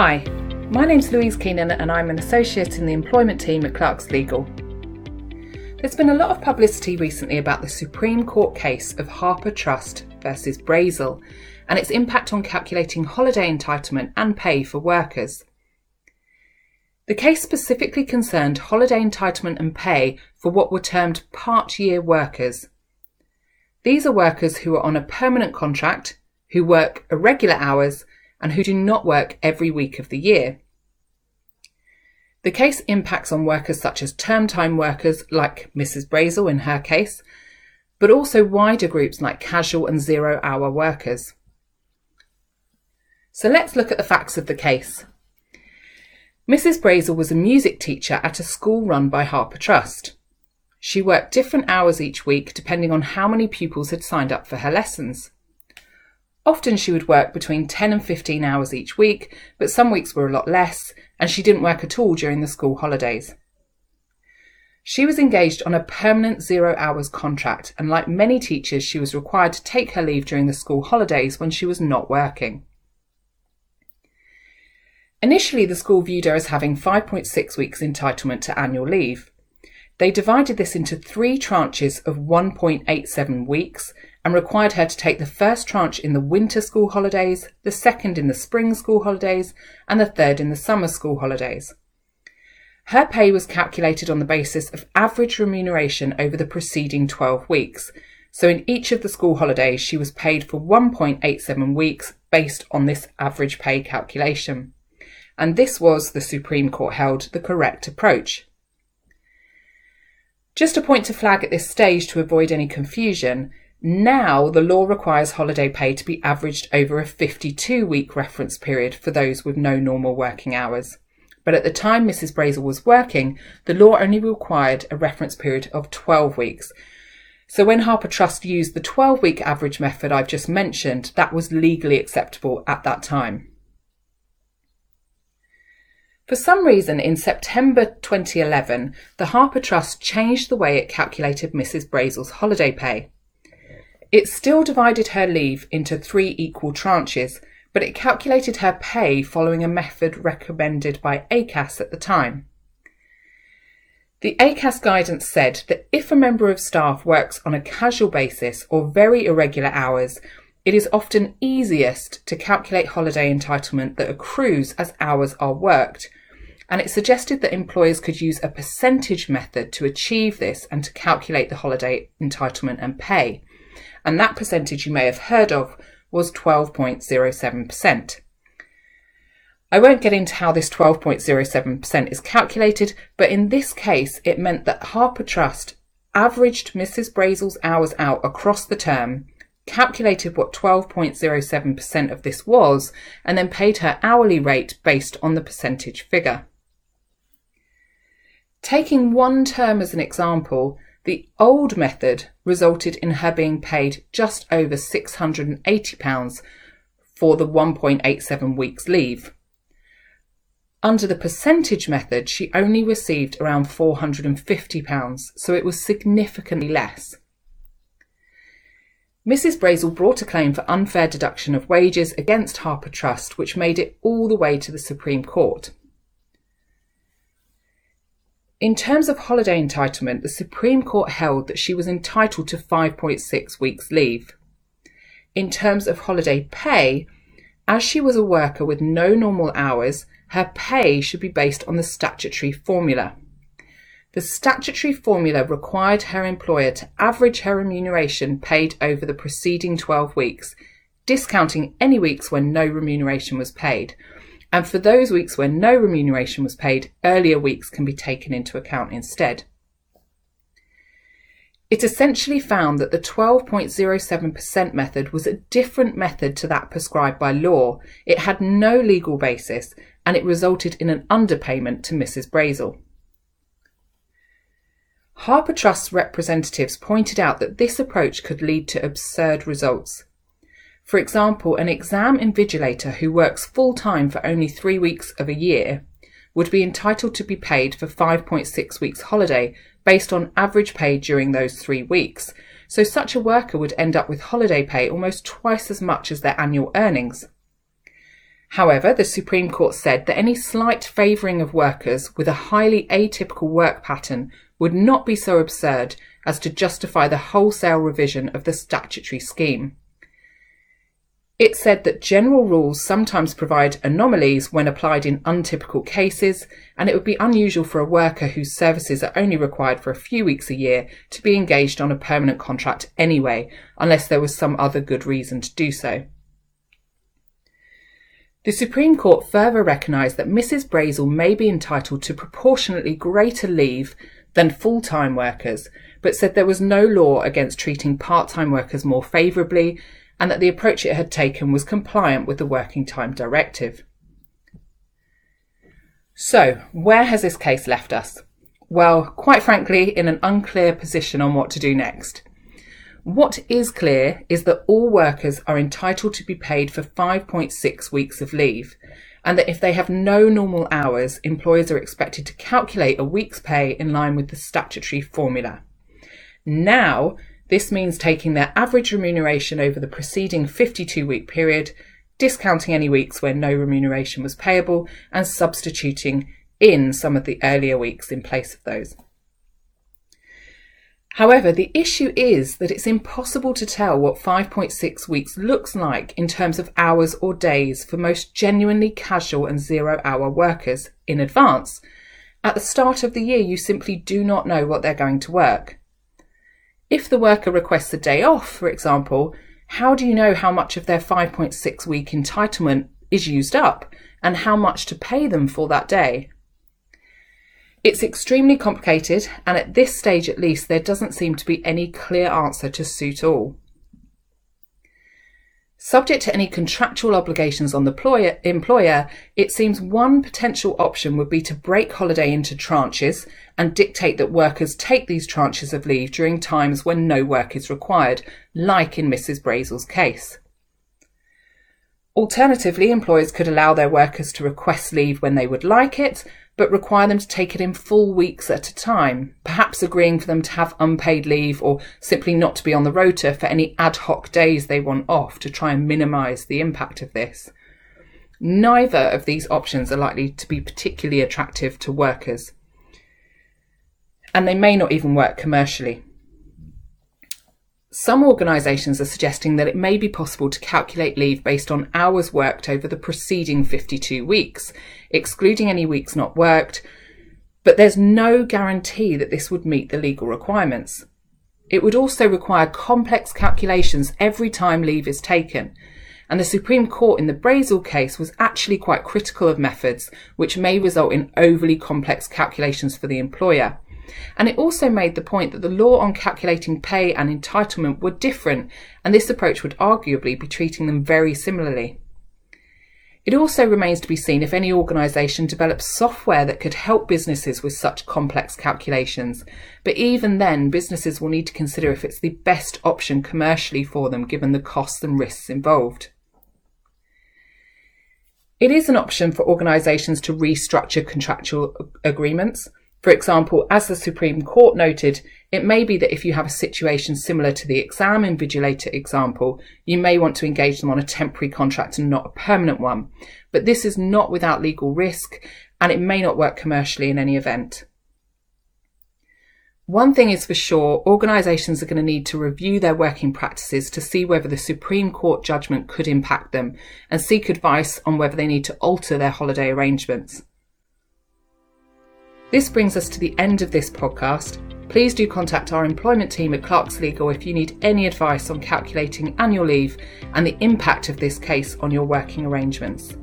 Hi, my name's Louise Keenan and I'm an associate in the employment team at Clarks Legal. There's been a lot of publicity recently about the Supreme Court case of Harpur Trust versus Brazel and its impact on calculating holiday entitlement and pay for workers. The case specifically concerned holiday entitlement and pay for what were termed part year workers. These are workers who are on a permanent contract, who work irregular hours, and who do not work every week of the year. The case impacts on workers such as term time workers, like Mrs. Brazel in her case, but also wider groups like casual and zero hour workers. So let's look at the facts of the case. Mrs. Brazel was a music teacher at a school run by Harpur Trust. She worked different hours each week depending on how many pupils had signed up for her lessons. Often she would work between 10 and 15 hours each week, but some weeks were a lot less, and she didn't work at all during the school holidays. She was engaged on a permanent zero hours contract, and like many teachers, she was required to take her leave during the school holidays when she was not working. Initially, the school viewed her as having 5.6 weeks entitlement to annual leave. They divided this into three tranches of 1.87 weeks and required her to take the first tranche in the winter school holidays, the second in the spring school holidays, and the third in the summer school holidays. Her pay was calculated on the basis of average remuneration over the preceding 12 weeks. So in each of the school holidays, she was paid for 1.87 weeks based on this average pay calculation. And this was, the Supreme Court held, the correct approach. Just a point to flag at this stage to avoid any confusion, now, the law requires holiday pay to be averaged over a 52 week reference period for those with no normal working hours. But at the time Mrs. Brazel was working, the law only required a reference period of 12 weeks. So when Harpur Trust used the 12 week average method I've just mentioned, that was legally acceptable at that time. For some reason, in September 2011, the Harpur Trust changed the way it calculated Mrs. Brazel's holiday pay. It still divided her leave into three equal tranches, but it calculated her pay following a method recommended by ACAS at the time. The ACAS guidance said that if a member of staff works on a casual basis or very irregular hours, it is often easiest to calculate holiday entitlement that accrues as hours are worked. And it suggested that employers could use a percentage method to achieve this and to calculate the holiday entitlement and pay and that percentage you may have heard of was 12.07%. I won't get into how this 12.07% is calculated, but in this case, it meant that Harpur Trust averaged Mrs. Brazel's hours out across the term, calculated what 12.07% of this was, and then paid her hourly rate based on the percentage figure. Taking one term as an example, the old method resulted in her being paid just over £680 for the 1.87 weeks leave. Under the percentage method, she only received around £450, so it was significantly less. Mrs. Brazel brought a claim for unfair deduction of wages against Harpur Trust, which made it all the way to the Supreme Court. In terms of holiday entitlement, the Supreme Court held that she was entitled to 5.6 weeks leave. In terms of holiday pay, as she was a worker with no normal hours, her pay should be based on the statutory formula. The statutory formula required her employer to average her remuneration paid over the preceding 12 weeks, discounting any weeks when no remuneration was paid, and for those weeks where no remuneration was paid, earlier weeks can be taken into account instead. It essentially found that the 12.07% method was a different method to that prescribed by law. It had no legal basis and it resulted in an underpayment to Mrs. Brazel. Harpur Trust's representatives pointed out that this approach could lead to absurd results. For example, an exam invigilator who works full time for only three weeks of a year would be entitled to be paid for 5.6 weeks holiday based on average pay during those three weeks. So such a worker would end up with holiday pay almost twice as much as their annual earnings. However, the Supreme Court said that any slight favouring of workers with a highly atypical work pattern would not be so absurd as to justify the wholesale revision of the statutory scheme. It said that general rules sometimes provide anomalies when applied in untypical cases, and it would be unusual for a worker whose services are only required for a few weeks a year to be engaged on a permanent contract anyway, unless there was some other good reason to do so. The Supreme Court further recognised that Mrs. Brazel may be entitled to proportionately greater leave than full time workers, but said there was no law against treating part time workers more favourably and that the approach it had taken was compliant with the Working Time Directive. So, where has this case left us? Well, quite frankly, in an unclear position on what to do next. What is clear is that all workers are entitled to be paid for 5.6 weeks of leave, and that if they have no normal hours, employers are expected to calculate a week's pay in line with the statutory formula. Now, this means taking their average remuneration over the preceding 52 week period, discounting any weeks where no remuneration was payable, and substituting in some of the earlier weeks in place of those. However, the issue is that it's impossible to tell what 5.6 weeks looks like in terms of hours or days for most genuinely casual and zero hour workers in advance. At the start of the year, you simply do not know what they're going to work. If the worker requests a day off, for example, how do you know how much of their 5.6 week entitlement is used up and how much to pay them for that day? It's extremely complicated, and at this stage at least, there doesn't seem to be any clear answer to suit all. Subject to any contractual obligations on the employer, it seems one potential option would be to break holiday into tranches and dictate that workers take these tranches of leave during times when no work is required, like in Mrs. Brazel's case. Alternatively, employers could allow their workers to request leave when they would like it, but require them to take it in full weeks at a time, perhaps agreeing for them to have unpaid leave or simply not to be on the rota for any ad hoc days they want off to try and minimise the impact of this. Neither of these options are likely to be particularly attractive to workers, and they may not even work commercially. Some organisations are suggesting that it may be possible to calculate leave based on hours worked over the preceding 52 weeks, excluding any weeks not worked, but there's no guarantee that this would meet the legal requirements. It would also require complex calculations every time leave is taken, and the Supreme Court in the Brazel case was actually quite critical of methods which may result in overly complex calculations for the employer. And it also made the point that the law on calculating pay and entitlement were different, and this approach would arguably be treating them very similarly. It also remains to be seen if any organisation develops software that could help businesses with such complex calculations, but even then, businesses will need to consider if it's the best option commercially for them given the costs and risks involved. It is an option for organisations to restructure contractual agreements, for example, as the Supreme Court noted, it may be that if you have a situation similar to the exam invigilator example, you may want to engage them on a temporary contract and not a permanent one. But this is not without legal risk and it may not work commercially in any event. One thing is for sure, organisations are going to need to review their working practices to see whether the Supreme Court judgment could impact them and seek advice on whether they need to alter their holiday arrangements. This brings us to the end of this podcast. Please do contact our employment team at Clarks Legal if you need any advice on calculating annual leave and the impact of this case on your working arrangements.